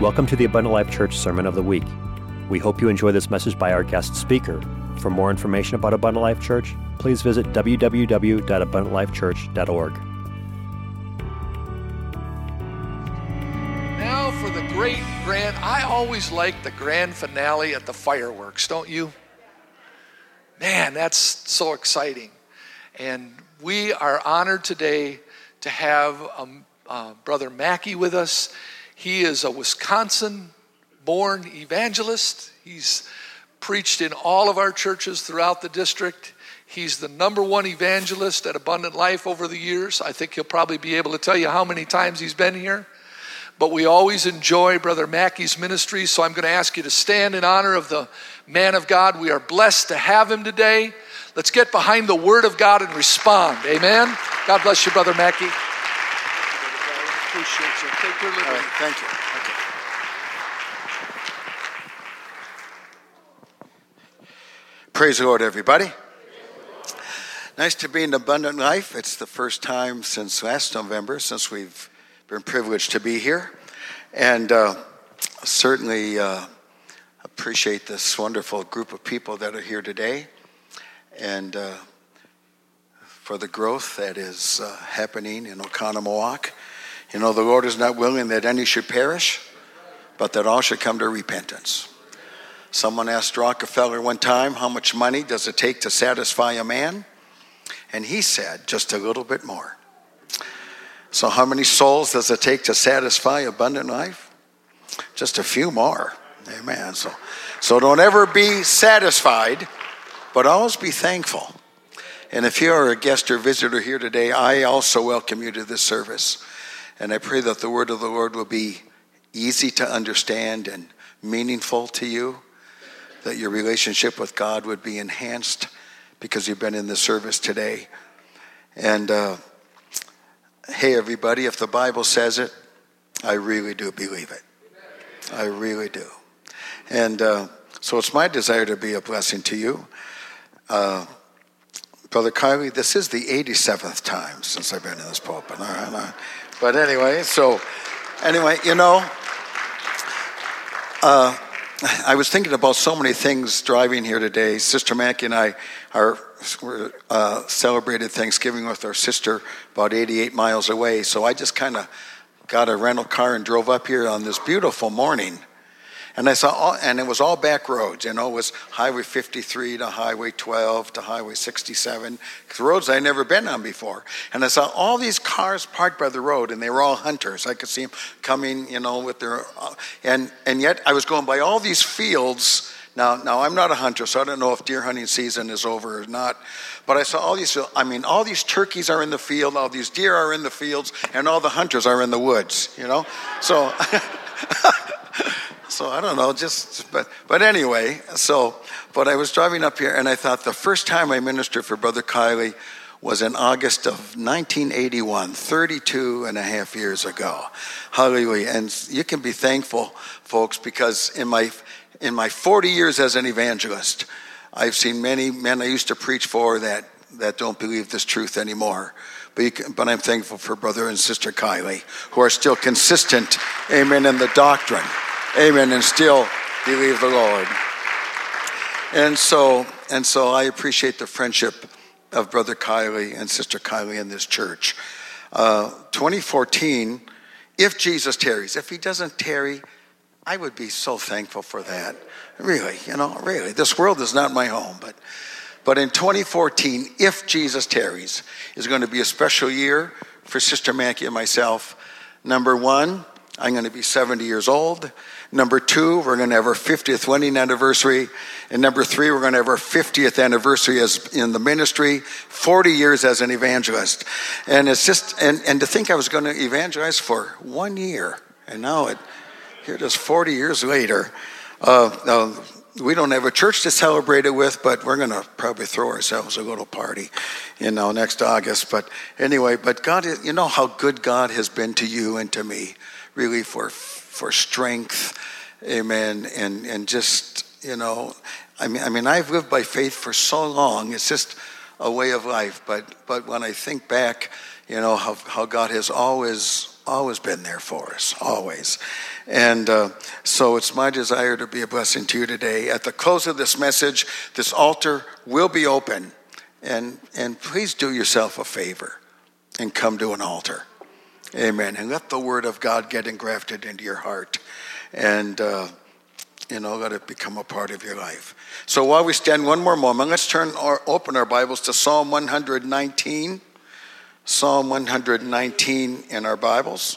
Welcome to the Abundant Life Church Sermon of the Week. We hope you enjoy this message by our guest speaker. For more information about Abundant Life Church, please visit www.abundantlifechurch.org. Now for the great grand, I always like the grand finale at the fireworks, don't you? Man, that's so exciting. And we are honored today to have um, uh, Brother Maki with us. He is a Wisconsin born evangelist. He's preached in all of our churches throughout the district. He's the number one evangelist at Abundant Life over the years. I think he'll probably be able to tell you how many times he's been here. But we always enjoy Brother Maki's ministry, so I'm going to ask you to stand in honor of the man of God. We are blessed to have him today. Let's get behind the word of God and respond. Amen. God bless you, Brother Maki. Appreciate you. Take your liberty. thank you. Okay. Praise the Lord, everybody. Nice to be in abundant life. It's the first time since last November since we've been privileged to be here, and uh, certainly uh, appreciate this wonderful group of people that are here today, and uh, for the growth that is uh, happening in Oconomowoc. You know, the Lord is not willing that any should perish, but that all should come to repentance. Someone asked Rockefeller one time, How much money does it take to satisfy a man? And he said, Just a little bit more. So, how many souls does it take to satisfy abundant life? Just a few more. Amen. So, so don't ever be satisfied, but always be thankful. And if you are a guest or visitor here today, I also welcome you to this service. And I pray that the word of the Lord will be easy to understand and meaningful to you, that your relationship with God would be enhanced because you've been in the service today. And uh, hey, everybody, if the Bible says it, I really do believe it. I really do. And uh, so it's my desire to be a blessing to you. Uh, Brother Kylie, this is the 87th time since I've been in this pulpit. All right, all right. But anyway, so anyway, you know, uh, I was thinking about so many things driving here today. Sister Maki and I are uh, celebrated Thanksgiving with our sister about 88 miles away. So I just kind of got a rental car and drove up here on this beautiful morning. And I saw, all, and it was all back roads. You know, it was Highway 53 to Highway 12 to Highway 67, roads I'd never been on before. And I saw all these cars parked by the road, and they were all hunters. I could see them coming, you know, with their, uh, and and yet I was going by all these fields. Now, now I'm not a hunter, so I don't know if deer hunting season is over or not. But I saw all these, I mean, all these turkeys are in the field, all these deer are in the fields, and all the hunters are in the woods, you know? So, so I don't know, just, but, but anyway, so, but I was driving up here and I thought the first time I ministered for Brother Kylie was in August of 1981, 32 and a half years ago. Hallelujah. And you can be thankful, folks, because in my, in my 40 years as an evangelist, I've seen many men I used to preach for that, that don't believe this truth anymore. But, can, but I'm thankful for brother and sister Kylie, who are still consistent, amen, in the doctrine, amen, and still believe the Lord. And so, and so I appreciate the friendship of brother Kylie and sister Kylie in this church. Uh, 2014, if Jesus tarries, if he doesn't tarry, I would be so thankful for that. Really, you know, really. This world is not my home, but but in 2014, if Jesus tarries, is going to be a special year for Sister Maki and myself. Number one, I'm going to be 70 years old. Number two, we're going to have our 50th wedding anniversary. And number three, we're going to have our 50th anniversary as in the ministry, 40 years as an evangelist. And it's just, and, and to think I was going to evangelize for one year, and now it, here it is 40 years later. Uh, uh, we don't have a church to celebrate it with, but we're going to probably throw ourselves a little party, you know, next August. But anyway, but God, you know how good God has been to you and to me, really for for strength, Amen, and and just you know, I mean, I mean, I've lived by faith for so long. It's just a way of life. But but when I think back, you know, how how God has always always been there for us, always. And uh, so it's my desire to be a blessing to you today. At the close of this message, this altar will be open. And, and please do yourself a favor and come to an altar. Amen. And let the word of God get engrafted into your heart. And, uh, you know, let it become a part of your life. So while we stand one more moment, let's turn or open our Bibles to Psalm 119. Psalm 119 in our Bibles.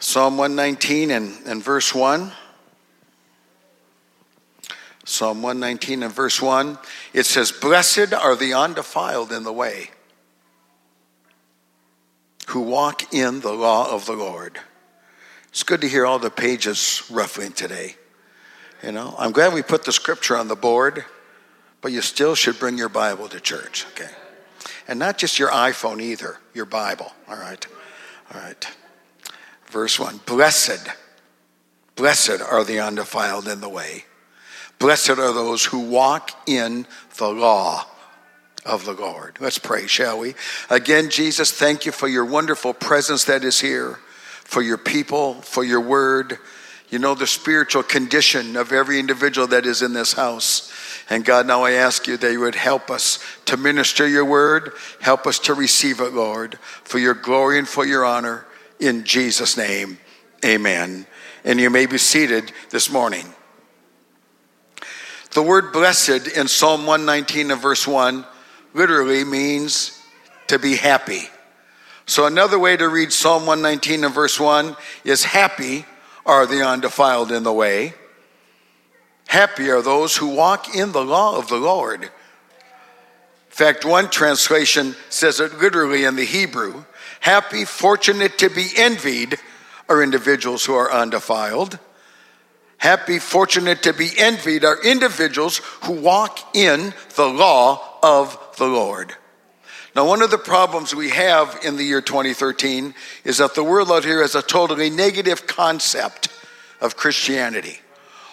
Psalm 119 and, and verse 1. Psalm 119 and verse 1. It says, Blessed are the undefiled in the way, who walk in the law of the Lord. It's good to hear all the pages roughly today. You know, I'm glad we put the scripture on the board, but you still should bring your Bible to church, okay? And not just your iPhone either, your Bible, all right? All right. Verse 1 Blessed, blessed are the undefiled in the way. Blessed are those who walk in the law of the Lord. Let's pray, shall we? Again, Jesus, thank you for your wonderful presence that is here for your people, for your word. You know the spiritual condition of every individual that is in this house. And God, now I ask you that you would help us to minister your word, help us to receive it, Lord, for your glory and for your honor. In Jesus' name, amen. And you may be seated this morning. The word blessed in Psalm 119 and verse 1 literally means to be happy. So, another way to read Psalm 119 and verse 1 is Happy are the undefiled in the way. Happy are those who walk in the law of the Lord. In fact, one translation says it literally in the Hebrew Happy, fortunate to be envied are individuals who are undefiled. Happy, fortunate to be envied are individuals who walk in the law of the Lord. Now, one of the problems we have in the year 2013 is that the world out here has a totally negative concept of Christianity.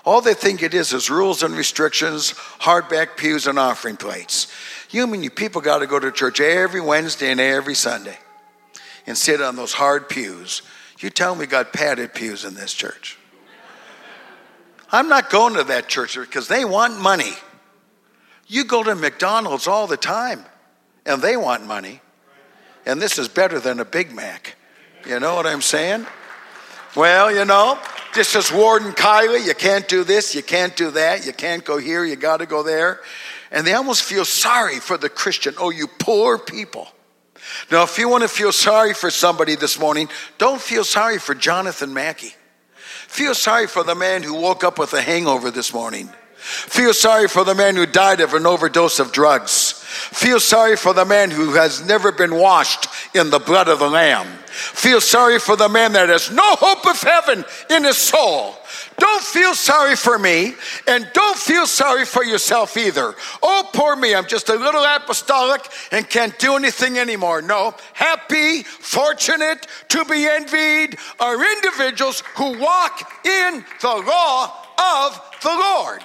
All they think it is is rules and restrictions, hardback pews, and offering plates. You mean you people got to go to church every Wednesday and every Sunday and sit on those hard pews. You tell me we got padded pews in this church. I'm not going to that church because they want money. You go to McDonald's all the time and they want money. And this is better than a Big Mac. You know what I'm saying? Well, you know, this is Warden Kylie. You can't do this, you can't do that, you can't go here, you got to go there. And they almost feel sorry for the Christian. Oh, you poor people. Now, if you want to feel sorry for somebody this morning, don't feel sorry for Jonathan Maki. Feel sorry for the man who woke up with a hangover this morning. Feel sorry for the man who died of an overdose of drugs. Feel sorry for the man who has never been washed in the blood of the Lamb. Feel sorry for the man that has no hope of heaven in his soul. Don't feel sorry for me and don't feel sorry for yourself either. Oh, poor me, I'm just a little apostolic and can't do anything anymore. No, happy, fortunate, to be envied are individuals who walk in the law of the Lord.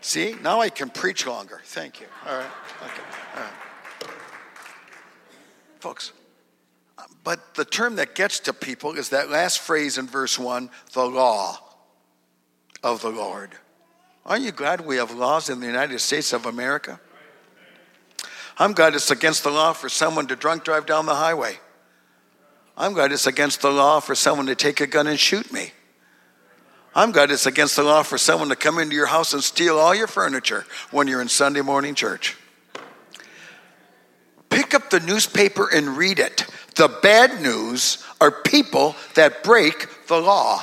See, now I can preach longer. Thank you. All right. Okay. All right. Folks, but the term that gets to people is that last phrase in verse 1 the law of the Lord. Aren't you glad we have laws in the United States of America? I'm glad it's against the law for someone to drunk drive down the highway. I'm glad it's against the law for someone to take a gun and shoot me. I'm glad it's against the law for someone to come into your house and steal all your furniture when you're in Sunday morning church. Pick up the newspaper and read it. The bad news are people that break the law.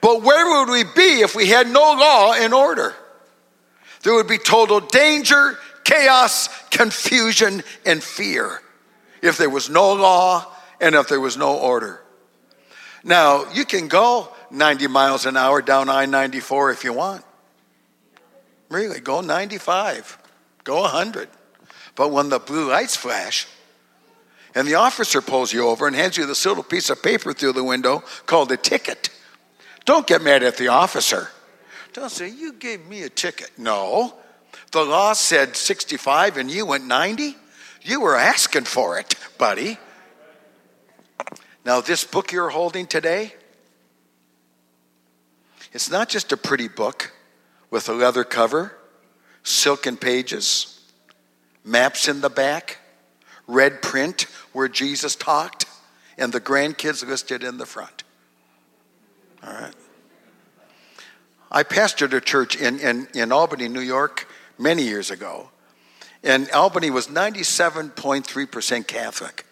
But where would we be if we had no law and order? There would be total danger, chaos, confusion, and fear if there was no law and if there was no order. Now, you can go 90 miles an hour down I 94 if you want. Really, go 95, go 100. But when the blue lights flash, and the officer pulls you over and hands you this little piece of paper through the window called a ticket. Don't get mad at the officer. Don't say, you gave me a ticket. No. The law said 65 and you went 90. You were asking for it, buddy. Now, this book you're holding today, it's not just a pretty book with a leather cover, silken pages, maps in the back, red print where Jesus talked, and the grandkids listed in the front. All right. I pastored a church in, in, in Albany, New York, many years ago. And Albany was 97.3% Catholic.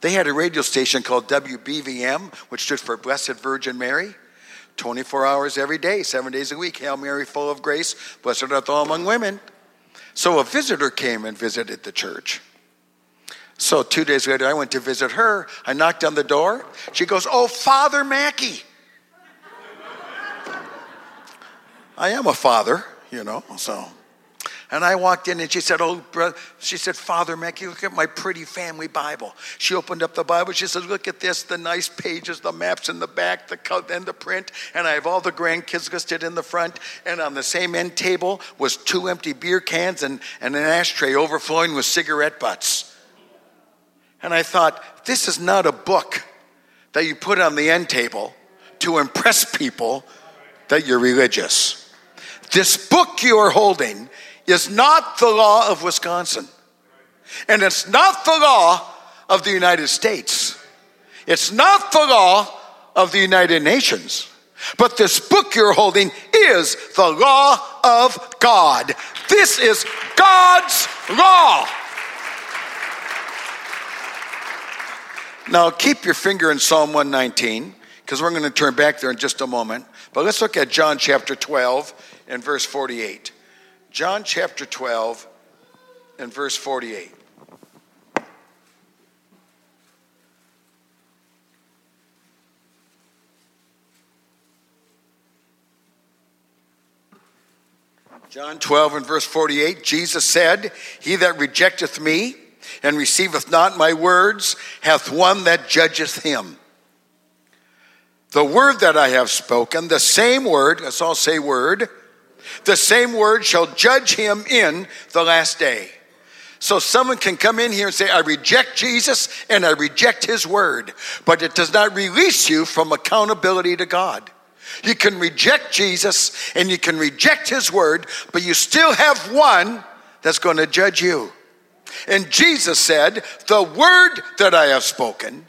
They had a radio station called WBVM, which stood for Blessed Virgin Mary. 24 hours every day, seven days a week. Hail Mary, full of grace, blessed art thou among women. So a visitor came and visited the church. So two days later, I went to visit her. I knocked on the door. She goes, Oh, Father Maki. I am a father, you know, so. And I walked in and she said, Oh, brother, she said, Father Maki, look at my pretty family Bible. She opened up the Bible. She said, Look at this, the nice pages, the maps in the back, the and the print. And I have all the grandkids listed in the front. And on the same end table was two empty beer cans and, and an ashtray overflowing with cigarette butts. And I thought, this is not a book that you put on the end table to impress people that you're religious. This book you are holding is not the law of Wisconsin. And it's not the law of the United States. It's not the law of the United Nations. But this book you're holding is the law of God. This is God's law. Now, keep your finger in Psalm 119, because we're going to turn back there in just a moment. But let's look at John chapter 12 and verse 48. John chapter 12 and verse 48. John 12 and verse 48, Jesus said, He that rejecteth me and receiveth not my words hath one that judgeth him. The word that I have spoken, the same word, let's all say word, the same word shall judge him in the last day. So someone can come in here and say, I reject Jesus and I reject his word, but it does not release you from accountability to God. You can reject Jesus and you can reject his word, but you still have one that's going to judge you. And Jesus said, The word that I have spoken,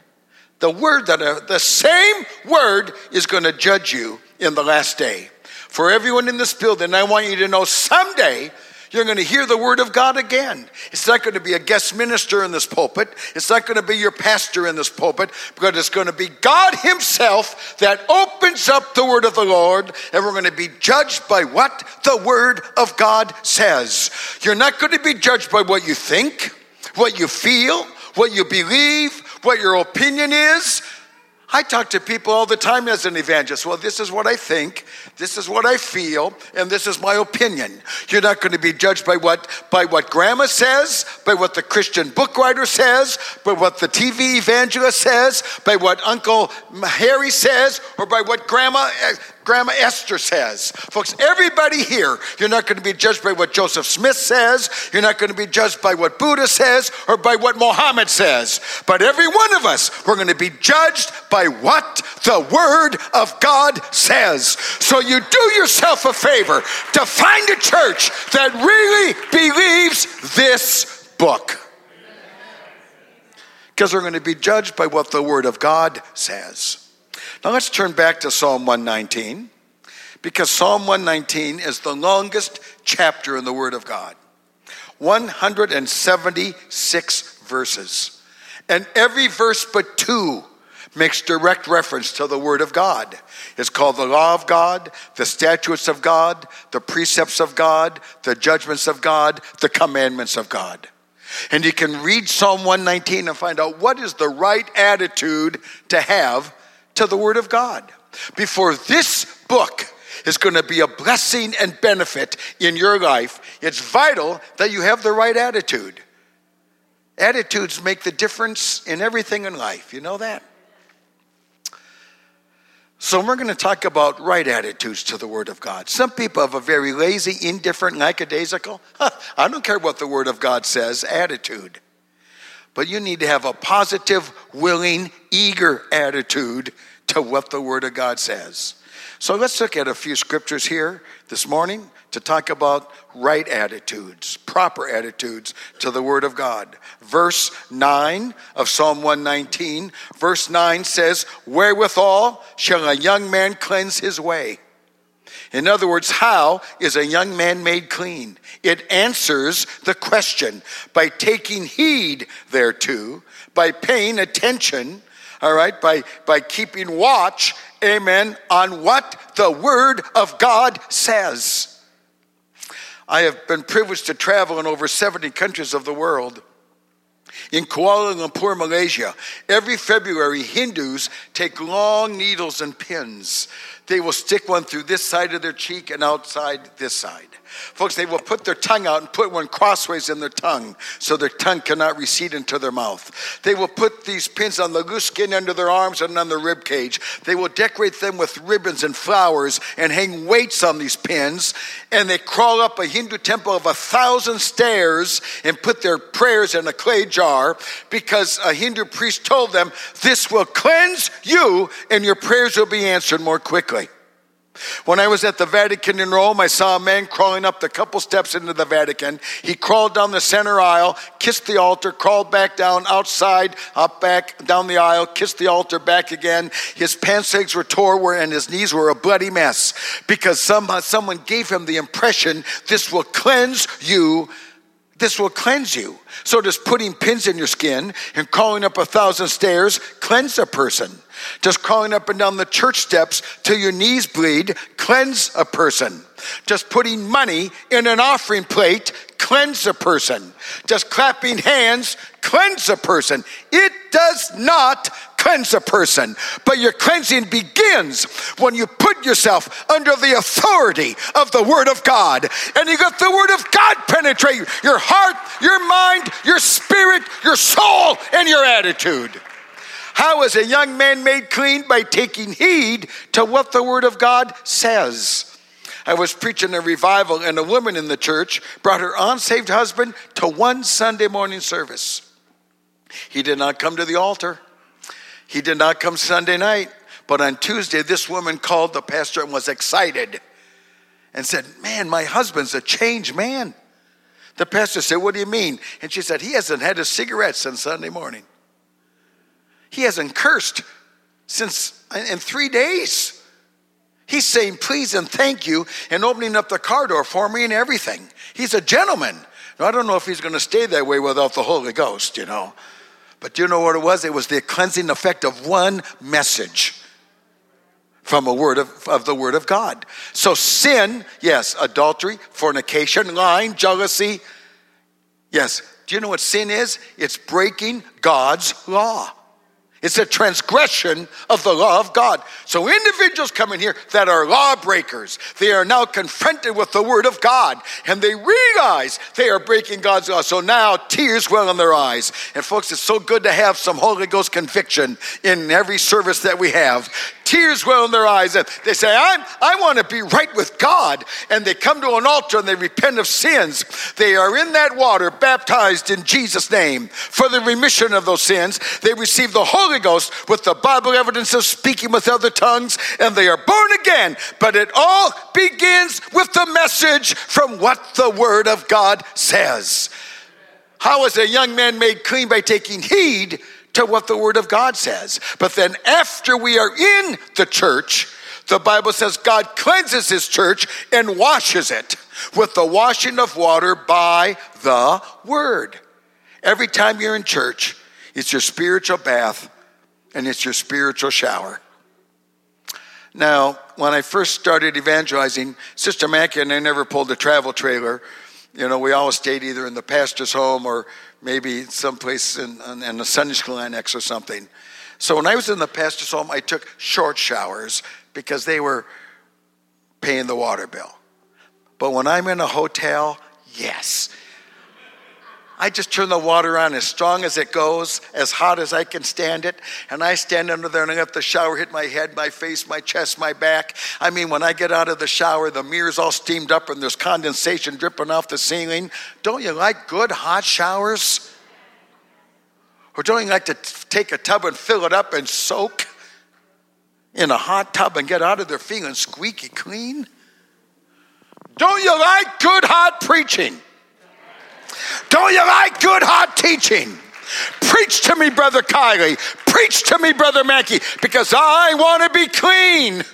the word that I, the same word is going to judge you in the last day. For everyone in this building, I want you to know someday you're going to hear the word of God again. It's not going to be a guest minister in this pulpit. It's not going to be your pastor in this pulpit, but it's going to be God Himself that opens up the word of the Lord, and we're going to be judged by what the word of God says. You're not going to be judged by what you think, what you feel, what you believe, what your opinion is. I talk to people all the time as an evangelist. Well, this is what I think, this is what I feel, and this is my opinion. You're not going to be judged by what by what grandma says, by what the Christian book writer says, by what the TV evangelist says, by what Uncle Harry says, or by what grandma eh, Grandma Esther says. Folks, everybody here, you're not going to be judged by what Joseph Smith says. You're not going to be judged by what Buddha says or by what Mohammed says. But every one of us, we're going to be judged by what the Word of God says. So you do yourself a favor to find a church that really believes this book. Because we're going to be judged by what the Word of God says. Now let's turn back to Psalm 119 because Psalm 119 is the longest chapter in the Word of God 176 verses. And every verse but two makes direct reference to the Word of God. It's called the law of God, the statutes of God, the precepts of God, the judgments of God, the commandments of God. And you can read Psalm 119 and find out what is the right attitude to have to the Word of God. Before this book is going to be a blessing and benefit in your life, it's vital that you have the right attitude. Attitudes make the difference in everything in life. You know that? So, we're going to talk about right attitudes to the Word of God. Some people have a very lazy, indifferent, lackadaisical, I don't care what the Word of God says, attitude. But you need to have a positive, willing, eager attitude to what the Word of God says. So, let's look at a few scriptures here this morning to talk about right attitudes, proper attitudes to the Word of God. Verse 9 of Psalm 119, verse 9 says, Wherewithal shall a young man cleanse his way? In other words, how is a young man made clean? It answers the question by taking heed thereto, by paying attention, all right, by, by keeping watch, amen, on what the Word of God says. I have been privileged to travel in over 70 countries of the world. In Kuala Lumpur, Malaysia, every February, Hindus take long needles and pins. They will stick one through this side of their cheek and outside this side. Folks, they will put their tongue out and put one crossways in their tongue so their tongue cannot recede into their mouth. They will put these pins on the loose skin under their arms and on their rib cage. They will decorate them with ribbons and flowers and hang weights on these pins. And they crawl up a Hindu temple of a thousand stairs and put their prayers in a clay jar because a Hindu priest told them, This will cleanse you and your prayers will be answered more quickly. When I was at the Vatican in Rome, I saw a man crawling up the couple steps into the Vatican. He crawled down the center aisle, kissed the altar, crawled back down outside, up back down the aisle, kissed the altar back again. His pants legs were tore and his knees were a bloody mess because somehow someone gave him the impression this will cleanse you this will cleanse you. So does putting pins in your skin and crawling up a thousand stairs cleanse a person? Just crawling up and down the church steps till your knees bleed cleanse a person? Just putting money in an offering plate cleanse a person? Just clapping hands cleanse a person? It does not cleanse a person. But your cleansing begins when you put yourself under the authority of the Word of God. And you got the Word of God penetrate your heart, your mind, your spirit, your soul, and your attitude. How is a young man made clean? By taking heed to what the Word of God says. I was preaching a revival, and a woman in the church brought her unsaved husband to one Sunday morning service. He did not come to the altar. He did not come Sunday night, but on Tuesday, this woman called the pastor and was excited and said, Man, my husband's a changed man. The pastor said, What do you mean? And she said, He hasn't had a cigarette since Sunday morning. He hasn't cursed since in three days. He's saying please and thank you and opening up the car door for me and everything. He's a gentleman. Now, I don't know if he's going to stay that way without the Holy Ghost, you know. But you know what it was? It was the cleansing effect of one message from a word of, of the word of God. So sin, yes, adultery, fornication, lying, jealousy. Yes. Do you know what sin is? It's breaking God's law. It's a transgression of the law of God. So individuals come in here that are lawbreakers, they are now confronted with the word of God and they realize they are breaking God's law. So now tears well in their eyes. And folks, it's so good to have some Holy Ghost conviction in every service that we have tears well in their eyes and they say, I'm, I want to be right with God. And they come to an altar and they repent of sins. They are in that water, baptized in Jesus' name for the remission of those sins. They receive the Holy Ghost with the Bible evidence of speaking with other tongues and they are born again. But it all begins with the message from what the Word of God says. How is a young man made clean by taking heed to what the Word of God says. But then after we are in the church, the Bible says God cleanses His church and washes it with the washing of water by the Word. Every time you're in church, it's your spiritual bath and it's your spiritual shower. Now, when I first started evangelizing, Sister Maki and I never pulled a travel trailer. You know, we always stayed either in the pastor's home or maybe someplace in, in, in the Sunday school annex or something. So when I was in the pastor's home, I took short showers because they were paying the water bill. But when I'm in a hotel, yes. I just turn the water on as strong as it goes, as hot as I can stand it, and I stand under there and I let the shower hit my head, my face, my chest, my back. I mean, when I get out of the shower, the mirror's all steamed up and there's condensation dripping off the ceiling. Don't you like good hot showers? Or don't you like to t- take a tub and fill it up and soak in a hot tub and get out of there feeling squeaky clean? Don't you like good hot preaching? Don't you like good hot teaching? Preach to me, Brother Kylie. Preach to me, Brother Maki, because I want to be clean.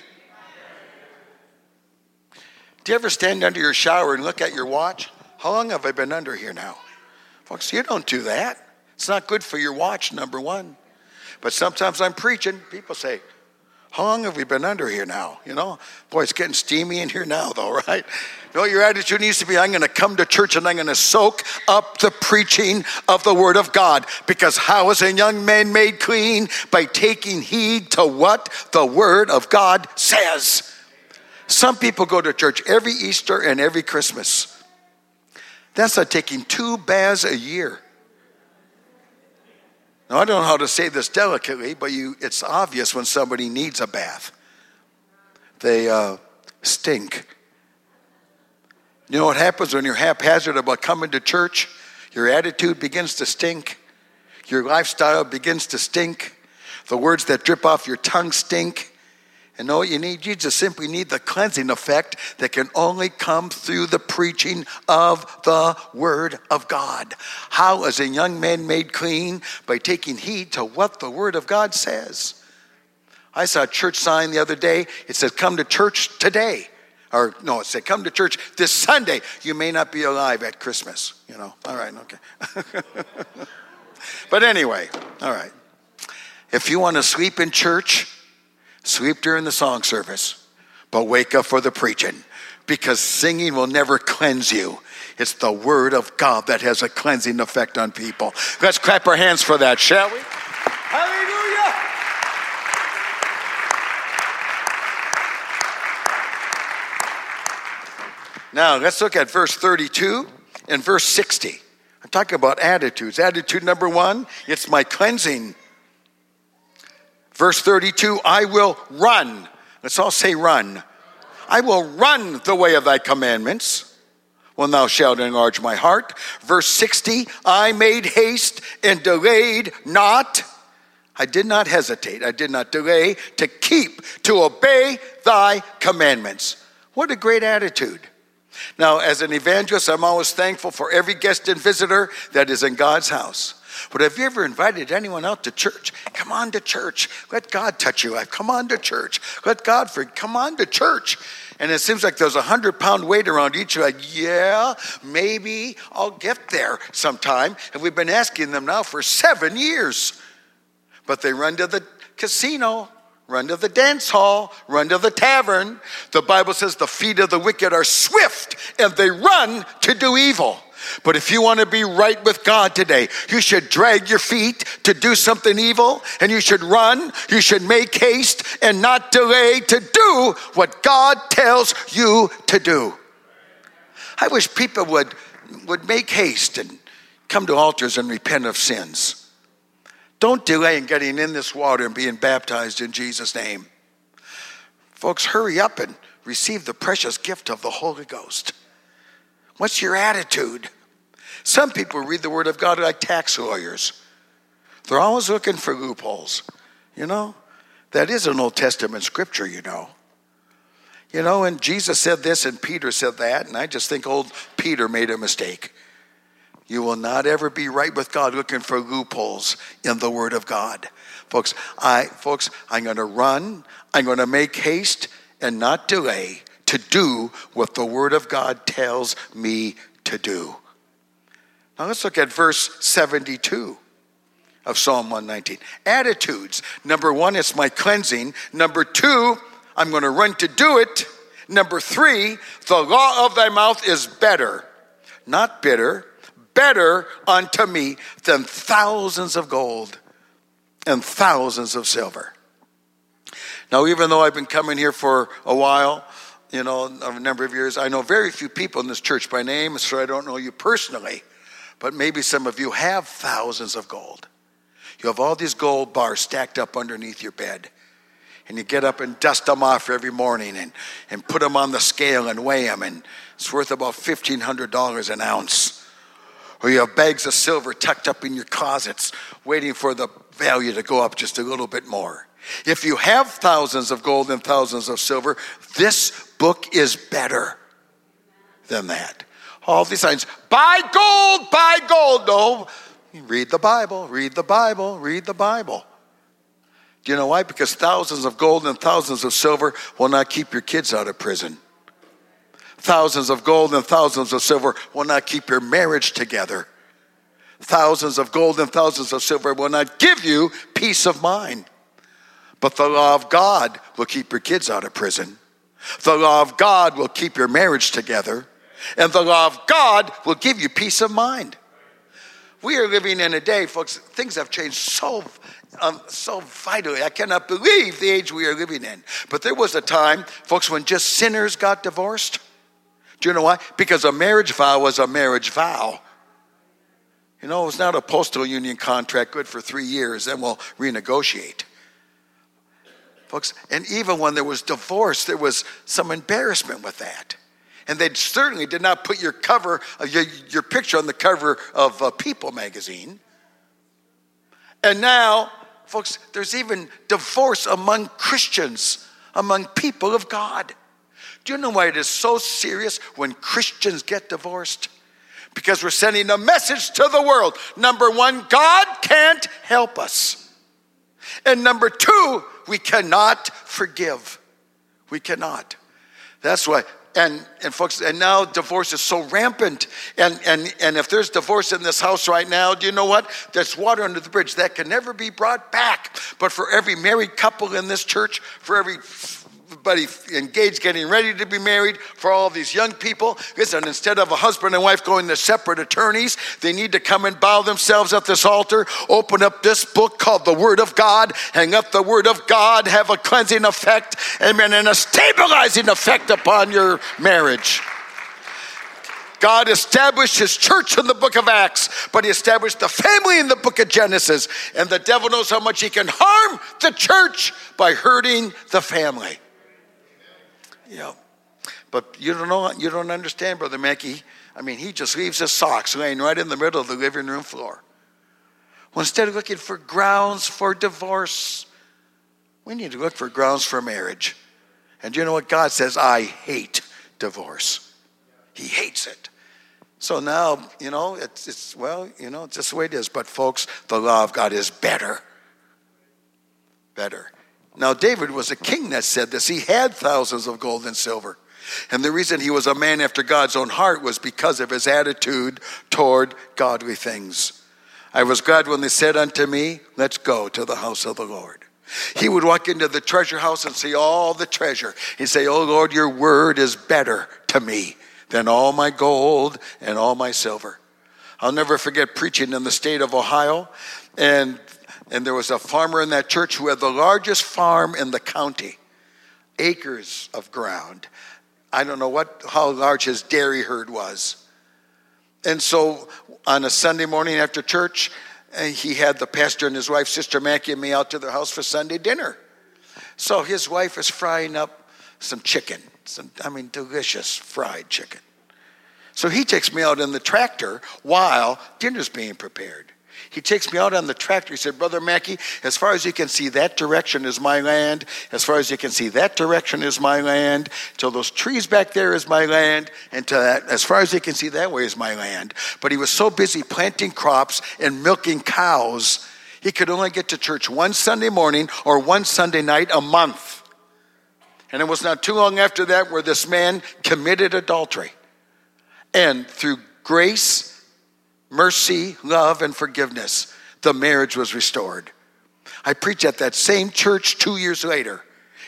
Do you ever stand under your shower and look at your watch? How long have I been under here now? Folks, you don't do that. It's not good for your watch, number one. But sometimes I'm preaching, people say, How long have we been under here now? You know, boy, it's getting steamy in here now, though, right? No, your attitude needs to be I'm going to come to church and I'm going to soak up the preaching of the Word of God. Because how is a young man made clean? By taking heed to what the Word of God says. Some people go to church every Easter and every Christmas. That's like taking two baths a year. Now, I don't know how to say this delicately, but you, it's obvious when somebody needs a bath. They uh, stink. You know what happens when you're haphazard about coming to church? Your attitude begins to stink. Your lifestyle begins to stink. The words that drip off your tongue stink. And what you need? You just simply need the cleansing effect that can only come through the preaching of the Word of God. How is a young man made clean? By taking heed to what the Word of God says. I saw a church sign the other day. It said, Come to church today. Or no, it said, come to church this Sunday. You may not be alive at Christmas. You know, all right, okay. but anyway, all right. If you want to sleep in church, sleep during the song service, but wake up for the preaching because singing will never cleanse you. It's the word of God that has a cleansing effect on people. Let's clap our hands for that, shall we? Hallelujah! Now, let's look at verse 32 and verse 60. I'm talking about attitudes. Attitude number one, it's my cleansing. Verse 32, I will run. Let's all say run. I will run the way of thy commandments when thou shalt enlarge my heart. Verse 60, I made haste and delayed not. I did not hesitate. I did not delay to keep, to obey thy commandments. What a great attitude. Now, as an evangelist, I'm always thankful for every guest and visitor that is in God's house. But have you ever invited anyone out to church? Come on to church. Let God touch your life. Come on to church. Let God for come on to church. And it seems like there's a hundred pound weight around each. You're like, yeah, maybe I'll get there sometime. And we've been asking them now for seven years. But they run to the casino Run to the dance hall, run to the tavern. The Bible says the feet of the wicked are swift and they run to do evil. But if you want to be right with God today, you should drag your feet to do something evil and you should run, you should make haste and not delay to do what God tells you to do. I wish people would, would make haste and come to altars and repent of sins. Don't delay in getting in this water and being baptized in Jesus' name. Folks, hurry up and receive the precious gift of the Holy Ghost. What's your attitude? Some people read the Word of God like tax lawyers. They're always looking for loopholes. You know, that is an Old Testament scripture, you know. You know, and Jesus said this and Peter said that, and I just think old Peter made a mistake. You will not ever be right with God looking for loopholes in the Word of God. Folks, I folks, I'm gonna run, I'm gonna make haste and not delay to do what the Word of God tells me to do. Now let's look at verse 72 of Psalm 119. Attitudes. Number one, it's my cleansing. Number two, I'm going to run to do it. Number three, the law of thy mouth is better, not bitter, better unto me than thousands of gold and thousands of silver. Now, even though I've been coming here for a while, you know, a number of years, I know very few people in this church by name, so I don't know you personally. But maybe some of you have thousands of gold. You have all these gold bars stacked up underneath your bed. And you get up and dust them off every morning and, and put them on the scale and weigh them. And it's worth about $1,500 an ounce. Or you have bags of silver tucked up in your closets waiting for the value to go up just a little bit more. If you have thousands of gold and thousands of silver, this book is better than that. All these signs, buy gold, buy gold. No, read the Bible, read the Bible, read the Bible. Do you know why? Because thousands of gold and thousands of silver will not keep your kids out of prison. Thousands of gold and thousands of silver will not keep your marriage together. Thousands of gold and thousands of silver will not give you peace of mind. But the law of God will keep your kids out of prison. The law of God will keep your marriage together. And the law of God will give you peace of mind. We are living in a day, folks, things have changed so, um, so vitally. I cannot believe the age we are living in. But there was a time, folks, when just sinners got divorced. Do you know why? Because a marriage vow was a marriage vow. You know, it's not a postal union contract good for three years, then we'll renegotiate. Folks, and even when there was divorce, there was some embarrassment with that. And they certainly did not put your cover, uh, your, your picture on the cover of uh, People magazine. And now, folks, there's even divorce among Christians, among people of God. Do you know why it is so serious when Christians get divorced? Because we're sending a message to the world. Number one, God can't help us. And number two, we cannot forgive. We cannot. That's why. And, and folks, and now divorce is so rampant. And, and, and if there's divorce in this house right now, do you know what? There's water under the bridge. That can never be brought back. But for every married couple in this church, for every everybody engaged, getting ready to be married, for all these young people. Listen, instead of a husband and wife going to separate attorneys, they need to come and bow themselves at this altar, open up this book called the Word of God, hang up the Word of God, have a cleansing effect, amen, and a stabilizing effect upon your marriage. God established his church in the book of Acts, but he established the family in the book of Genesis. And the devil knows how much he can harm the church by hurting the family. Yeah. But you don't know, you don't understand, Brother Maki. I mean, he just leaves his socks laying right in the middle of the living room floor. Well, instead of looking for grounds for divorce, we need to look for grounds for marriage. And you know what God says? I hate divorce. He hates it. So now, you know, it's, it's well, you know, it's just the way it is. But folks, the law of God is better. Better. Now, David was a king that said this. He had thousands of gold and silver. And the reason he was a man after God's own heart was because of his attitude toward godly things. I was glad when they said unto me, Let's go to the house of the Lord. He would walk into the treasure house and see all the treasure. He'd say, Oh Lord, your word is better to me than all my gold and all my silver. I'll never forget preaching in the state of Ohio, and and there was a farmer in that church who had the largest farm in the county, acres of ground. I don't know what how large his dairy herd was. And so on a Sunday morning after church, eh, he had the pastor and his wife, Sister Maki, and me out to their house for Sunday dinner. So his wife is frying up some chicken, some, I mean, delicious fried chicken. So he takes me out in the tractor while dinner's being prepared. He takes me out on the tractor. He said, Brother Maki, as far as you can see, that direction is my land. As far as you can see, that direction is my land. Till those trees back there is my land. And to that, as far as you can see, that way is my land. But he was so busy planting crops and milking cows, he could only get to church one Sunday morning or one Sunday night a month. And it was not too long after that where this man committed adultery. And through grace, mercy, love, and forgiveness, the marriage was restored. I preached at that same church two years later.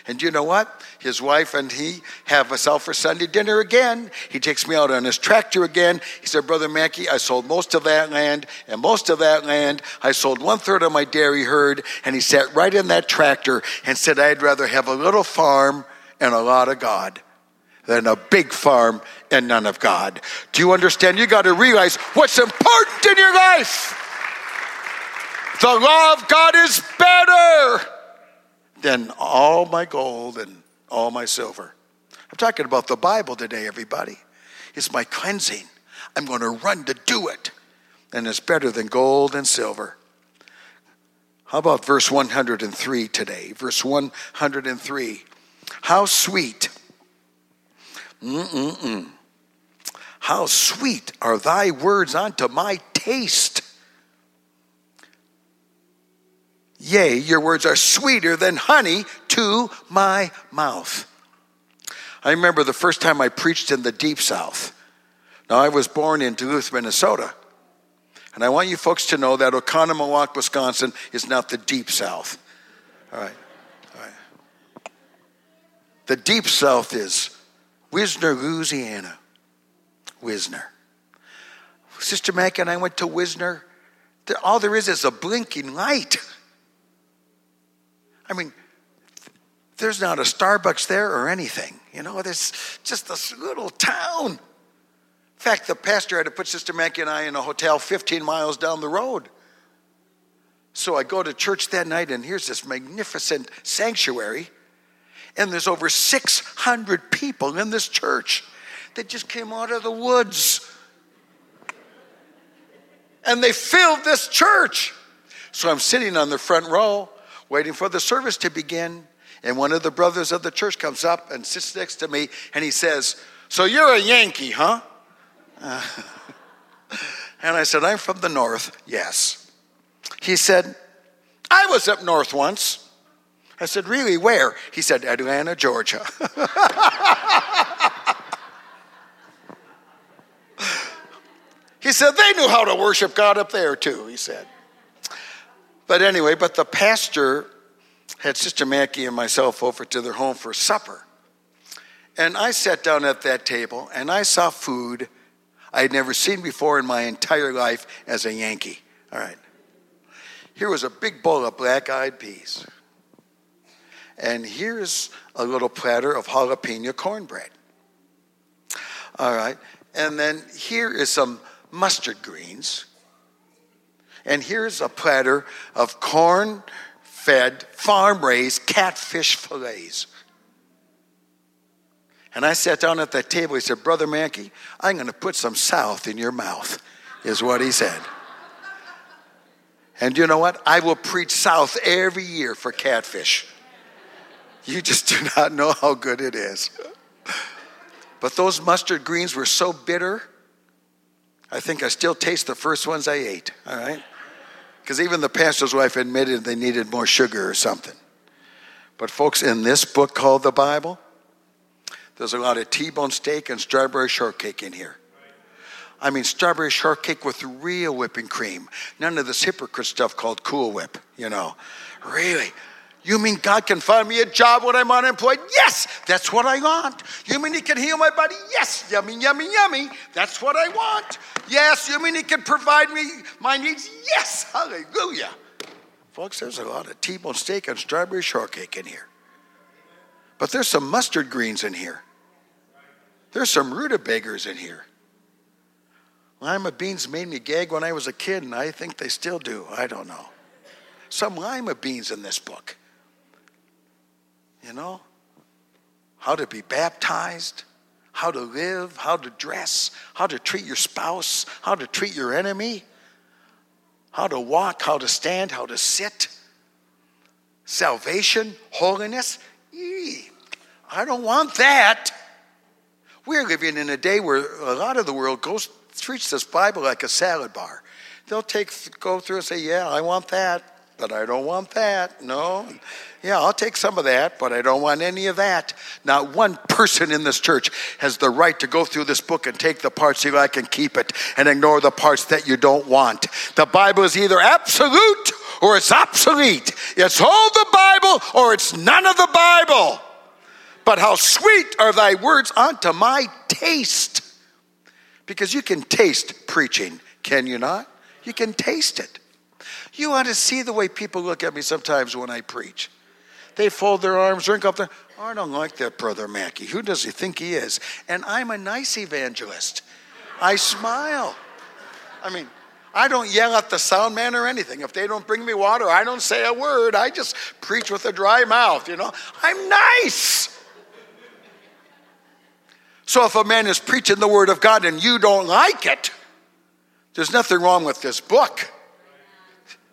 And you know what? His wife and he have us out for Sunday dinner again. He takes me out on his tractor again. He said, Brother Maki, I sold most of that land, and most of that land, I sold one third of my dairy herd. And he sat right in that tractor and said, I'd rather have a little farm and a lot of God than a big farm and none of God. Do you understand? You got to realize what's important in your life. The law of God is better than all my gold and all my silver. I'm talking about the Bible today, everybody. It's my cleansing. I'm going to run to do it. And it's better than gold and silver. How about verse 103 today? Verse 103. How sweet. Mm-mm-mm. How sweet are thy words unto my taste. Yea, your words are sweeter than honey to my mouth. I remember the first time I preached in the deep south. Now, I was born in Duluth, Minnesota. And I want you folks to know that Oconomowoc, Wisconsin is not the deep south. All right. All right. The deep south is Wisner, Louisiana. Wisner. Sister Mac and I went to Wisner. All there is is a blinking light. I mean, there's not a Starbucks there or anything. You know, there's just this little town. In fact, the pastor had to put Sister Maki and I in a hotel 15 miles down the road. So I go to church that night, and here's this magnificent sanctuary, and there's over 600 people in this church that just came out of the woods. And they filled this church. So I'm sitting on the front row, waiting for the service to begin. And one of the brothers of the church comes up and sits next to me and he says, So you're a Yankee, huh? Uh, and I said, I'm from the north, yes. He said, I was up north once. I said, Really, where? He said, Atlanta, Georgia. he said, They knew how to worship God up there too, he said. But anyway, but the pastor had Sister Maki and myself over to their home for supper. And I sat down at that table and I saw food I had never seen before in my entire life as a Yankee. All right. Here was a big bowl of black eyed peas. And here's a little platter of jalapeno cornbread. All right. And then here is some mustard greens. And here's a platter of corn fed, farm raised catfish fillets. And I sat down at that table. He said, Brother Maki, I'm going to put some south in your mouth, is what he said. And you know what? I will preach south every year for catfish. You just do not know how good it is. But those mustard greens were so bitter, I think I still taste the first ones I ate, all right? Because even the pastor's wife admitted they needed more sugar or something. But, folks, in this book called the Bible, there's a lot of T bone steak and strawberry shortcake in here. I mean, strawberry shortcake with real whipping cream. None of this hypocrite stuff called Cool Whip, you know. Really? You mean God can find me a job when I'm unemployed? Yes, that's what I want. You mean He can heal my body? Yes, yummy, yummy, yummy. That's what I want. Yes, you mean He can provide me my needs? Yes, hallelujah. Folks, there's a lot of T bone steak and strawberry shortcake in here. But there's some mustard greens in here. There's some rutabagas in here. Lima beans made me gag when I was a kid, and I think they still do. I don't know. Some lima beans in this book. You know? How to be baptized, how to live, how to dress, how to treat your spouse, how to treat your enemy, how to walk, how to stand, how to sit. Salvation, holiness. Eee, I don't want that. We're living in a day where a lot of the world goes treats this Bible like a salad bar. They'll take go through and say, "Yeah, I want that." But I don't want that. No. Yeah, I'll take some of that, but I don't want any of that. Not one person in this church has the right to go through this book and take the parts you like and keep it and ignore the parts that you don't want. The Bible is either absolute or it's obsolete. It's all the Bible or it's none of the Bible. But how sweet are thy words unto my taste. Because you can taste preaching, can you not? You can taste it. You ought to see the way people look at me sometimes when I preach. they fold their arms, drink up their. Oh, I don't like that brother Maki. Who does he think he is? And I'm a nice evangelist. I smile. I mean, I don't yell at the sound man or anything. If they don't bring me water, I don't say a word. I just preach with a dry mouth, you know. I'm nice. So if a man is preaching the word of God and you don't like it, there's nothing wrong with this book.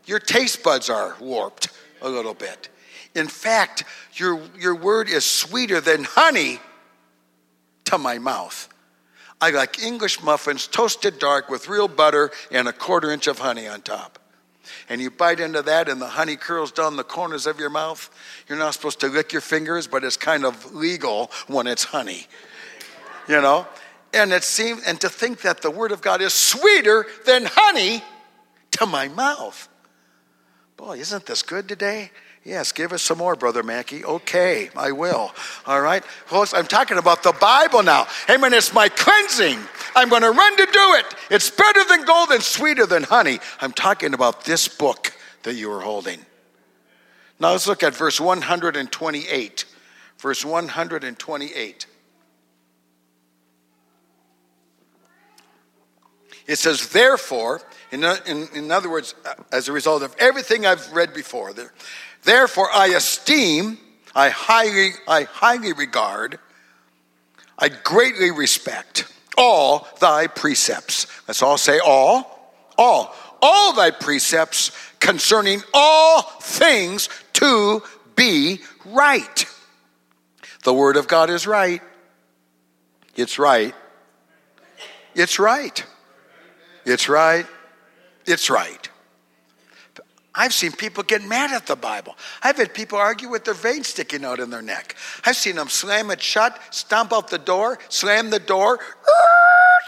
Your taste buds are warped a little bit. In fact, your, your word is sweeter than honey to my mouth. I like English muffins toasted dark with real butter and a quarter inch of honey on top. And you bite into that, and the honey curls down the corners of your mouth. You're not supposed to lick your fingers, but it's kind of legal when it's honey. You know? And it seems, and to think that the Word of God is sweeter than honey to my mouth. Boy, isn't this good today? Yes, give us some more, Brother Maki. Okay, I will. All right. Folks, I'm talking about the Bible now. Amen. It's my cleansing. I'm going to run to do it. It's better than gold and sweeter than honey. I'm talking about this book that you are holding. Now let's look at verse 128. Verse 128. It says, therefore, in, in, in other words, uh, as a result of everything I've read before, there, Therefore, I esteem, I highly, I highly regard, I greatly respect all thy precepts. Let's all say all, all, all thy precepts concerning all things to be right. The word of God is right. It's right. It's right. It's right. It's right. I've seen people get mad at the Bible. I've had people argue with their veins sticking out in their neck. I've seen them slam it shut, stomp out the door, slam the door,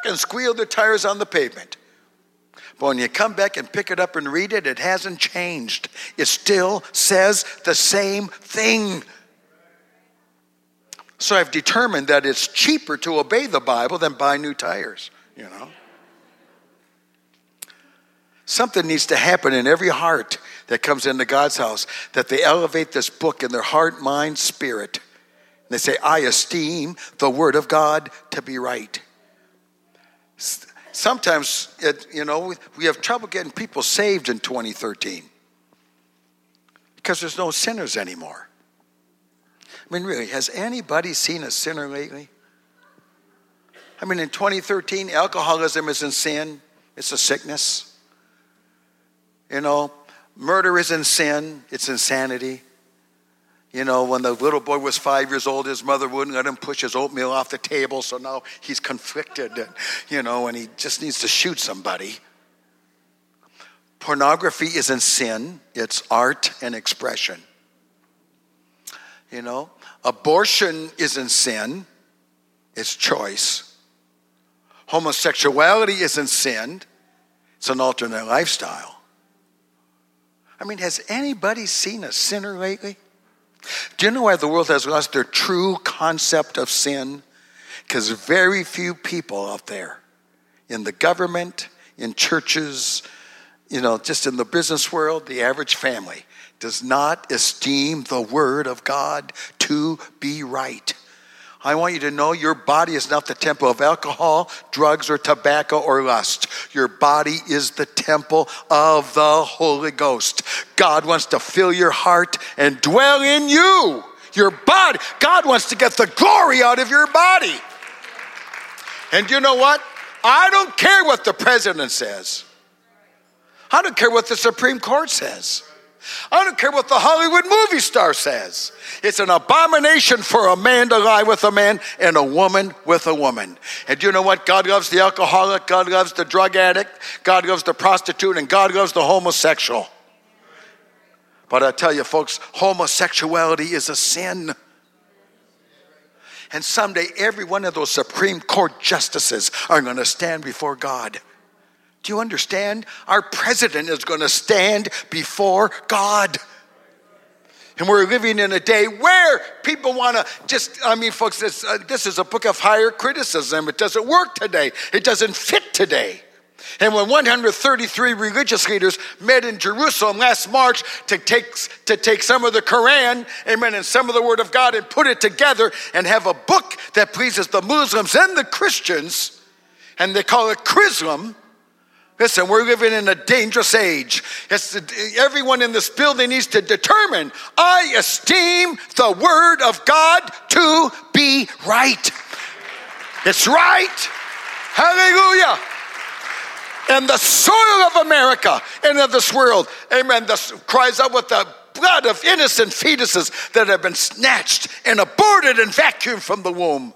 and squeal their tires on the pavement. But when you come back and pick it up and read it, it hasn't changed. It still says the same thing. So I've determined that it's cheaper to obey the Bible than buy new tires, you know. Something needs to happen in every heart that comes into God's house that they elevate this book in their heart, mind, spirit. And they say, I esteem the Word of God to be right. Sometimes, it, you know, we have trouble getting people saved in 2013 because there's no sinners anymore. I mean, really, has anybody seen a sinner lately? I mean, in 2013, alcoholism is in sin, it's a sickness. You know, murder isn't sin, it's insanity. You know, when the little boy was five years old, his mother wouldn't let him push his oatmeal off the table, so now he's conflicted, and, you know, and he just needs to shoot somebody. Pornography isn't sin, it's art and expression. You know, abortion isn't sin, it's choice. Homosexuality isn't sin, it's an alternate lifestyle. I mean, has anybody seen a sinner lately? Do you know why the world has lost their true concept of sin? Because very few people out there in the government, in churches, you know, just in the business world, the average family does not esteem the Word of God to be right. I want you to know your body is not the temple of alcohol, drugs, or tobacco or lust. Your body is the temple of the Holy Ghost. God wants to fill your heart and dwell in you. Your body. God wants to get the glory out of your body. And you know what? I don't care what the president says. I don't care what the Supreme Court says. I don't care what the Hollywood movie star says. It's an abomination for a man to lie with a man and a woman with a woman. And you know what? God loves the alcoholic, God loves the drug addict, God loves the prostitute, and God loves the homosexual. But I tell you, folks, homosexuality is a sin. And someday, every one of those Supreme Court justices are going to stand before God. Do you understand? Our president is going to stand before God. And we're living in a day where people want to just, I mean, folks, this, uh, this is a book of higher criticism. It doesn't work today, it doesn't fit today. And when 133 religious leaders met in Jerusalem last March to take, to take some of the Quran, amen, and some of the Word of God and put it together and have a book that pleases the Muslims and the Christians, and they call it Chrislam. Listen, we're living in a dangerous age. It's, everyone in this building needs to determine I esteem the Word of God to be right. It's right. Hallelujah and the soil of America and of this world, amen, this cries out with the blood of innocent fetuses that have been snatched and aborted and vacuumed from the womb.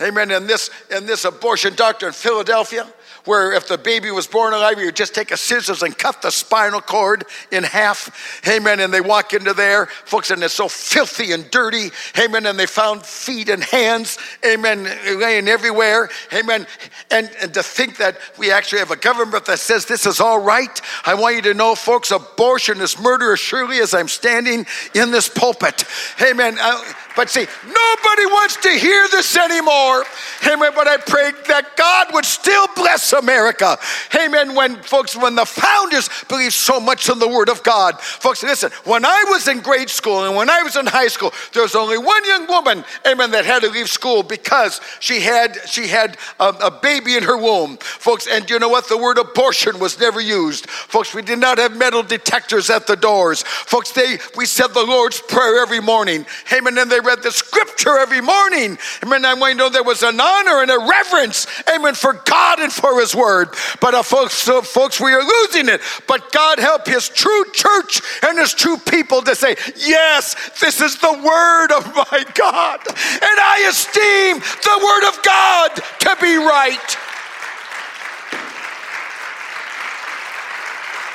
Amen. And this, and this abortion doctor in Philadelphia, where if the baby was born alive, you just take a scissors and cut the spinal cord in half. Amen. And they walk into there, folks, and it's so filthy and dirty. Amen. And they found feet and hands. Amen. Laying everywhere. Amen. And, and to think that we actually have a government that says this is all right. I want you to know, folks, abortion is murder as surely as I'm standing in this pulpit. Amen. Uh, but see, nobody wants to hear this anymore. Amen. But I pray that God would still bless America. Amen. When folks, when the founders believed so much in the Word of God. Folks, listen, when I was in grade school and when I was in high school, there was only one young woman, amen, that had to leave school because she had she had a, a baby in her womb. Folks, and you know what? The word abortion was never used. Folks, we did not have metal detectors at the doors. Folks, they we said the Lord's Prayer every morning. Amen. And they read the scripture every morning. Amen. I want you know there was an honor and a reverence, amen, for God and for his word. But uh, folks, folks, we are losing it. But God help his true church and his true people to say, yes, this is the word of my God. And I esteem the word of God to be right.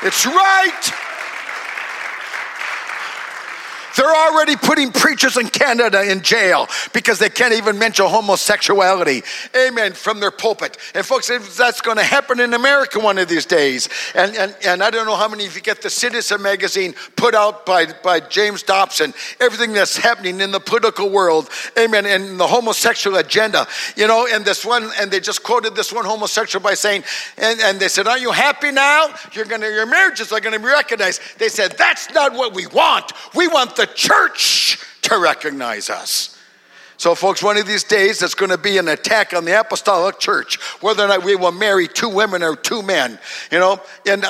It's right. They're already putting preachers in Canada in jail because they can't even mention homosexuality. Amen. From their pulpit. And folks, that's going to happen in America one of these days. And, and, and I don't know how many of you get the Citizen magazine put out by, by James Dobson, everything that's happening in the political world. Amen. And the homosexual agenda. You know, and this one, and they just quoted this one homosexual by saying, and, and they said, Are you happy now? You're gonna, your marriages are going to be recognized. They said, That's not what we want. We want the the church to recognize us. So, folks, one of these days there's going to be an attack on the apostolic church, whether or not we will marry two women or two men. You know, and,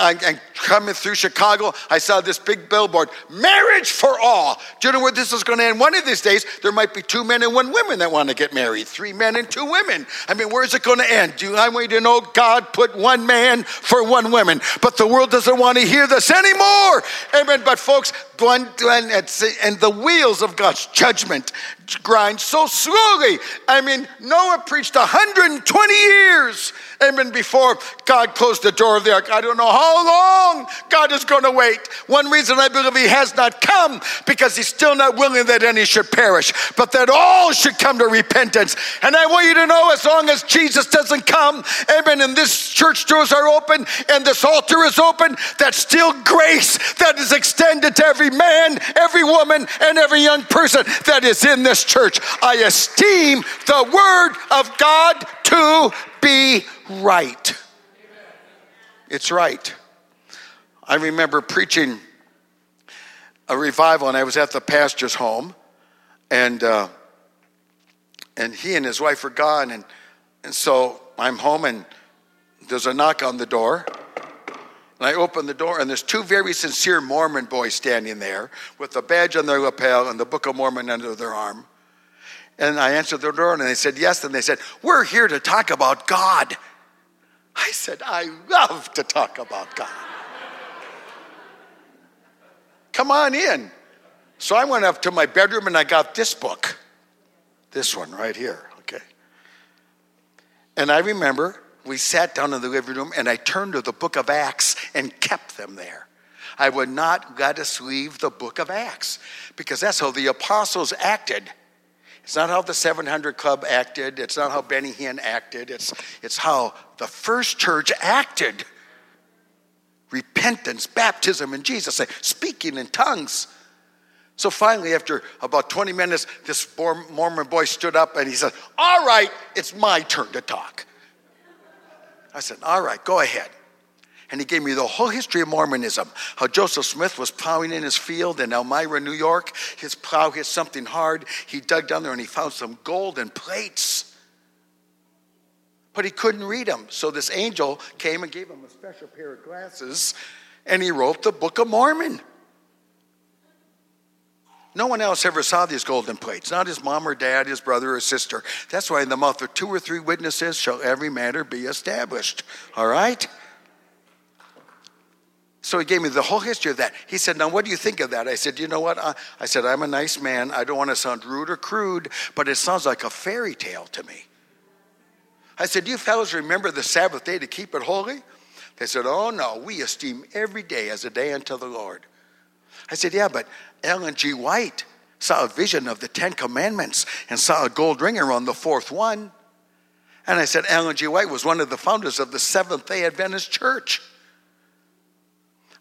coming through Chicago, I saw this big billboard marriage for all. Do you know where this is going to end? One of these days, there might be two men and one woman that want to get married, three men and two women. I mean, where is it going to end? Do I want you to know God put one man for one woman, but the world doesn't want to hear this anymore. Amen. But, folks, and the wheels of God's judgment grind so slowly. I mean, Noah preached 120 years Amen. Before God closed the door of the ark. I don't know how long God is going to wait. One reason I believe He has not come because He's still not willing that any should perish, but that all should come to repentance. And I want you to know as long as Jesus doesn't come, amen, and this church doors are open and this altar is open, that's still grace that is extended to every man, every woman, and every young person that is in this church. I esteem the word of God to be right. It's right. I remember preaching a revival, and I was at the pastor's home, and uh, and he and his wife were gone, and and so I'm home, and there's a knock on the door. And I open the door, and there's two very sincere Mormon boys standing there with a badge on their lapel and the Book of Mormon under their arm. And I answered the door and they said, Yes. And they said, We're here to talk about God. I said, I love to talk about God. Come on in. So I went up to my bedroom and I got this book, this one right here, okay? And I remember we sat down in the living room and I turned to the book of Acts and kept them there. I would not let us leave the book of Acts because that's how the apostles acted. It's not how the 700 Club acted. It's not how Benny Hinn acted. It's, it's how the first church acted. Repentance, baptism in Jesus, uh, speaking in tongues. So finally, after about 20 minutes, this Mormon boy stood up and he said, All right, it's my turn to talk. I said, All right, go ahead. And he gave me the whole history of Mormonism how Joseph Smith was plowing in his field in Elmira, New York. His plow hit something hard. He dug down there and he found some golden plates. But he couldn't read them. So this angel came and gave him a special pair of glasses and he wrote the Book of Mormon. No one else ever saw these golden plates, not his mom or dad, his brother or sister. That's why in the mouth of two or three witnesses shall every matter be established. All right? So he gave me the whole history of that. He said, Now, what do you think of that? I said, You know what? I, said, I'm a nice man. I don't want to sound rude or crude, but it sounds like a fairy tale to me. I said, You fellows remember the Sabbath day to keep it holy? They said, Oh, no, we esteem every day as a day unto the Lord. I said, Yeah, but Ellen G. White saw a vision of the Ten Commandments and saw a gold ring around the fourth one. And I said, Ellen G. White was one of the founders of the Seventh day Adventist Church.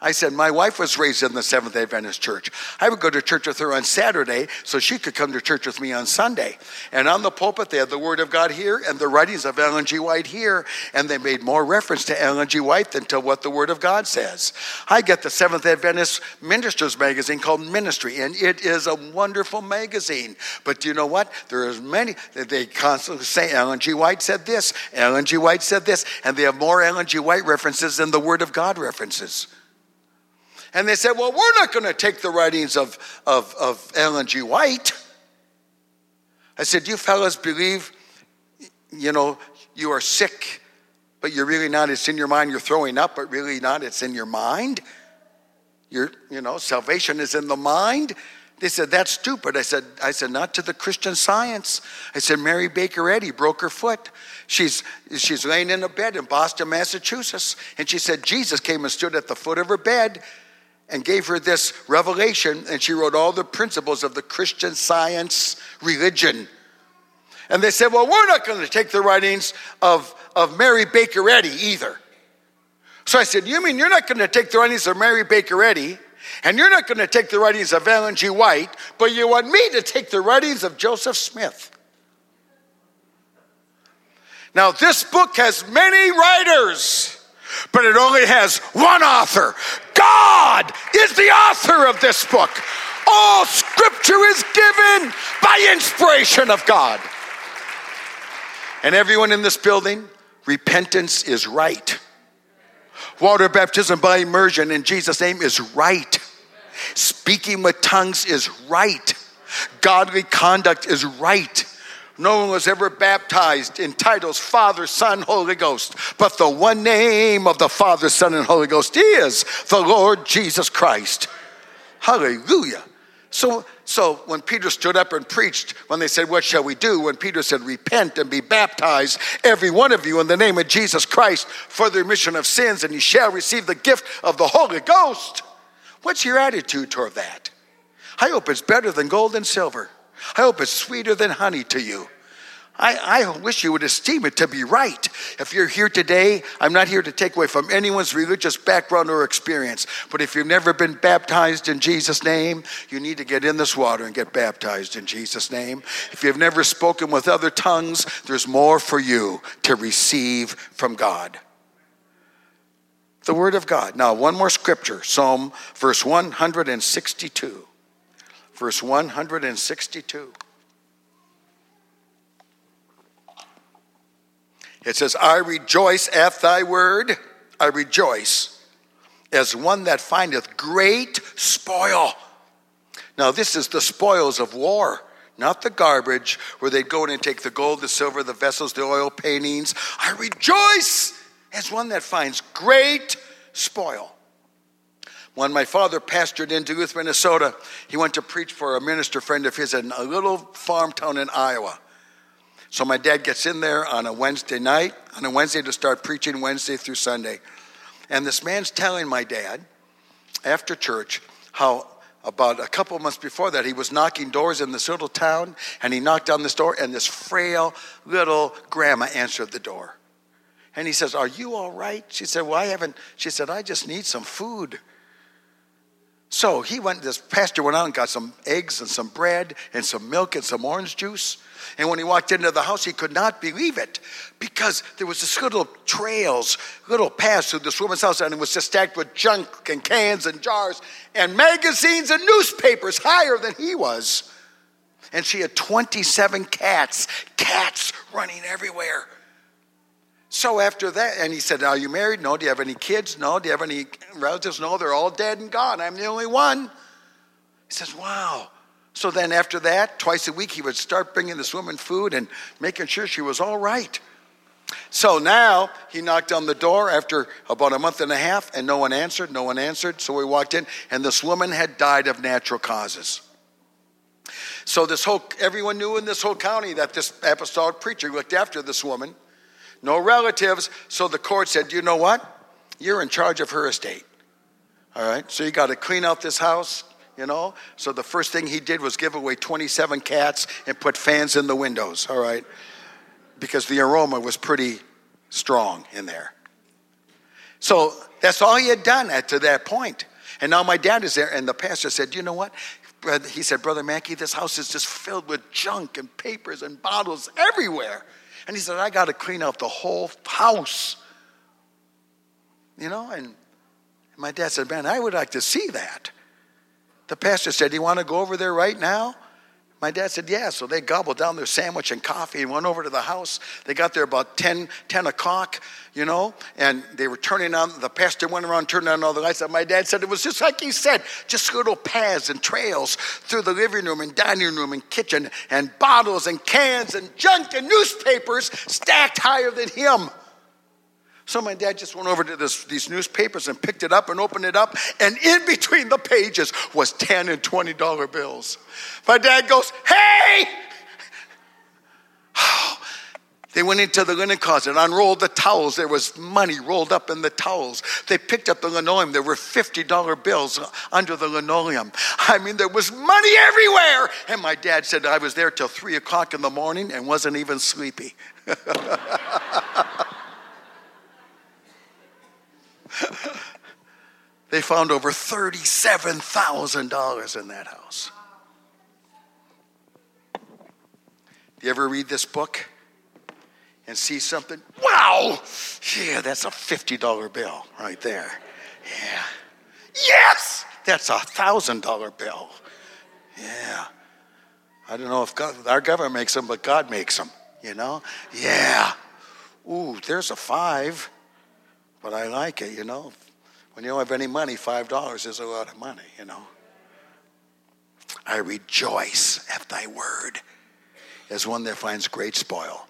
I said, my wife was raised in the Seventh day Adventist church. I would go to church with her on Saturday so she could come to church with me on Sunday. And on the pulpit, they had the Word of God here and the writings of Ellen G. White here. And they made more reference to Ellen G. White than to what the Word of God says. I get the Seventh Adventist Ministers magazine called Ministry, and it is a wonderful magazine. But do you know what? There is many, they constantly say Ellen G. White said this, Ellen G. White said this, and they have more Ellen G. White references than the Word of God references. And they said, well, we're not going to take the writings of, of, of Ellen G. White. I said, you fellas believe, you know, you are sick, but you're really not. It's in your mind. You're throwing up, but really not. It's in your mind. Your, you know, salvation is in the mind. They said, that's stupid. I said, I said, not to the Christian science. I said, Mary Baker Eddy broke her foot. She's, she's laying in a bed in Boston, Massachusetts. And she said, Jesus came and stood at the foot of her bed and gave her this revelation, and she wrote all the principles of the Christian science religion. And they said, Well, we're not going to take the writings of, of Mary Baker Eddy either. So I said, You mean you're not going to take the writings of Mary Baker Eddy, and you're not going to take the writings of Ellen G. White, but you want me to take the writings of Joseph Smith? Now, this book has many writers but it only has one author. God is the author of this book. All scripture is given by inspiration of God. And everyone in this building, repentance is right. Water baptism by immersion in Jesus' name is right. Speaking with tongues is right. Godly conduct is right. No one was ever baptized in titles Father, Son, Holy Ghost, but the one name of the Father, Son, and Holy Ghost is the Lord Jesus Christ. Hallelujah. So, so when Peter stood up and preached, when they said, What shall we do? When Peter said, Repent and be baptized, every one of you, in the name of Jesus Christ, for the remission of sins, and you shall receive the gift of the Holy Ghost. What's your attitude toward that? I hope it's better than gold and silver. I hope it's sweeter than honey to you. I, I, wish you would esteem it to be right. If you're here today, I'm not here to take away from anyone's religious background or experience. But if you've never been baptized in Jesus' name, you need to get in this water and get baptized in Jesus' name. If you've never spoken with other tongues, there's more for you to receive from God. The Word of God. Now, one more scripture Psalm, verse 162 verse 162. It says, I rejoice at thy word, I rejoice as one that findeth great spoil. Now, this is the spoils of war, not the garbage where they'd go in and take the gold, the silver, the vessels, the oil paintings. I rejoice as one that finds great spoil. When my father pastored in Duluth, Minnesota, he went to preach for a minister friend of his in a little farm town in Iowa. So my dad gets in there on a Wednesday night, on a Wednesday to start preaching Wednesday through Sunday. And this man's telling my dad after church how about a couple months before that he was knocking doors in this little town and he knocked on this door and this frail little grandma answered the door. And he says, Are you all right? She said, Well, I haven't. She said, I just need some food. So he went, this pastor went out and got some eggs and some bread and some milk and some orange juice. And when he walked into the house, he could not believe it because there was this little trails, little paths through this woman's house, and it was just stacked with junk and cans and jars and magazines and newspapers higher than he was. And she had 27 cats, cats running everywhere. So after that, and he said, Are you married? No. Do you have any kids? No. Do you have any relatives? No. They're all dead and gone. I'm the only one. He says, Wow. So then after that, twice a week, he would start bringing this woman food and making sure she was all right. So now he knocked on the door after about a month and a half, and no one answered. No one answered. So we walked in, and this woman had died of natural causes. So this whole everyone knew in this whole county that this apostolic preacher looked after this woman. No relatives. So the court said, you know what? You're in charge of her estate. All right. So you got to clean out this house, you know. So the first thing he did was give away 27 cats and put fans in the windows. All right. Because the aroma was pretty strong in there. So that's all he had done at to that point. And now my dad is there, and the pastor said, You know what? he said, Brother Maki, this house is just filled with junk and papers and bottles everywhere. And he said, I got to clean out the whole house. You know, and my dad said, Man, I would like to see that. The pastor said, Do you want to go over there right now? My dad said, Yeah. So they gobbled down their sandwich and coffee and went over to the house. They got there about 10, 10 o'clock, you know, and they were turning on, the pastor went around turning on all the lights. And my dad said it was just like he said, just little paths and trails through the living room and dining room and kitchen and bottles and cans and junk and newspapers stacked higher than him. So my dad just went over to this, these newspapers and picked it up and opened it up, and in between the pages was 10 and 20 dollar bills. My dad goes, Hey! They went into the linen closet, unrolled the towels. There was money rolled up in the towels. They picked up the linoleum. There were $50 bills under the linoleum. I mean, there was money everywhere. And my dad said I was there till three o'clock in the morning and wasn't even sleepy. they found over $37,000 in that house. Do you ever read this book and see something? Wow! Yeah, that's a $50 bill right there. Yeah. Yes! That's a $1,000 bill. Yeah. I don't know if God, our government makes them, but God makes them, you know? Yeah. Ooh, there's a five but I like it, you know. When you don't have any money, $5 is a lot of money, you know. I rejoice at thy word as one that finds great spoil.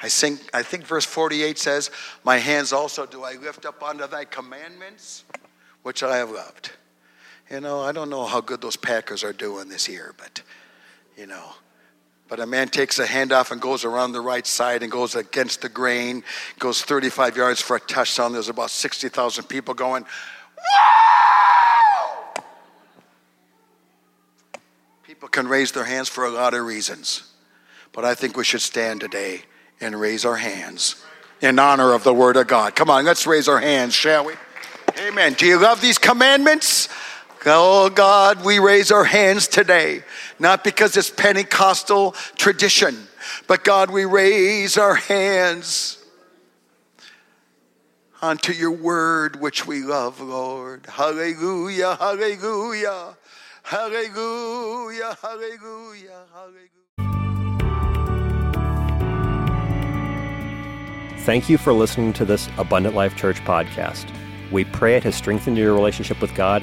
I think, I think verse 48 says, My hands also do I lift up unto thy commandments, which I have loved. You know, I don't know how good those Packers are doing this year, but, you know, but a man takes a handoff and goes around the right side and goes against the grain, goes 35 yards for a touchdown. There's about 60,000 people going, Whoa! People can raise their hands for a lot of reasons. But I think we should stand today and raise our hands in honor of the Word of God. Come on, let's raise our hands, shall we? Amen. Do you love these commandments? Oh God, we raise our hands today, not because it's Pentecostal tradition, but God, we raise our hands unto your word which we love, Lord. Hallelujah, hallelujah, hallelujah, hallelujah, hallelujah. Thank you for listening to this Abundant Life Church podcast. We pray it has strengthened your relationship with God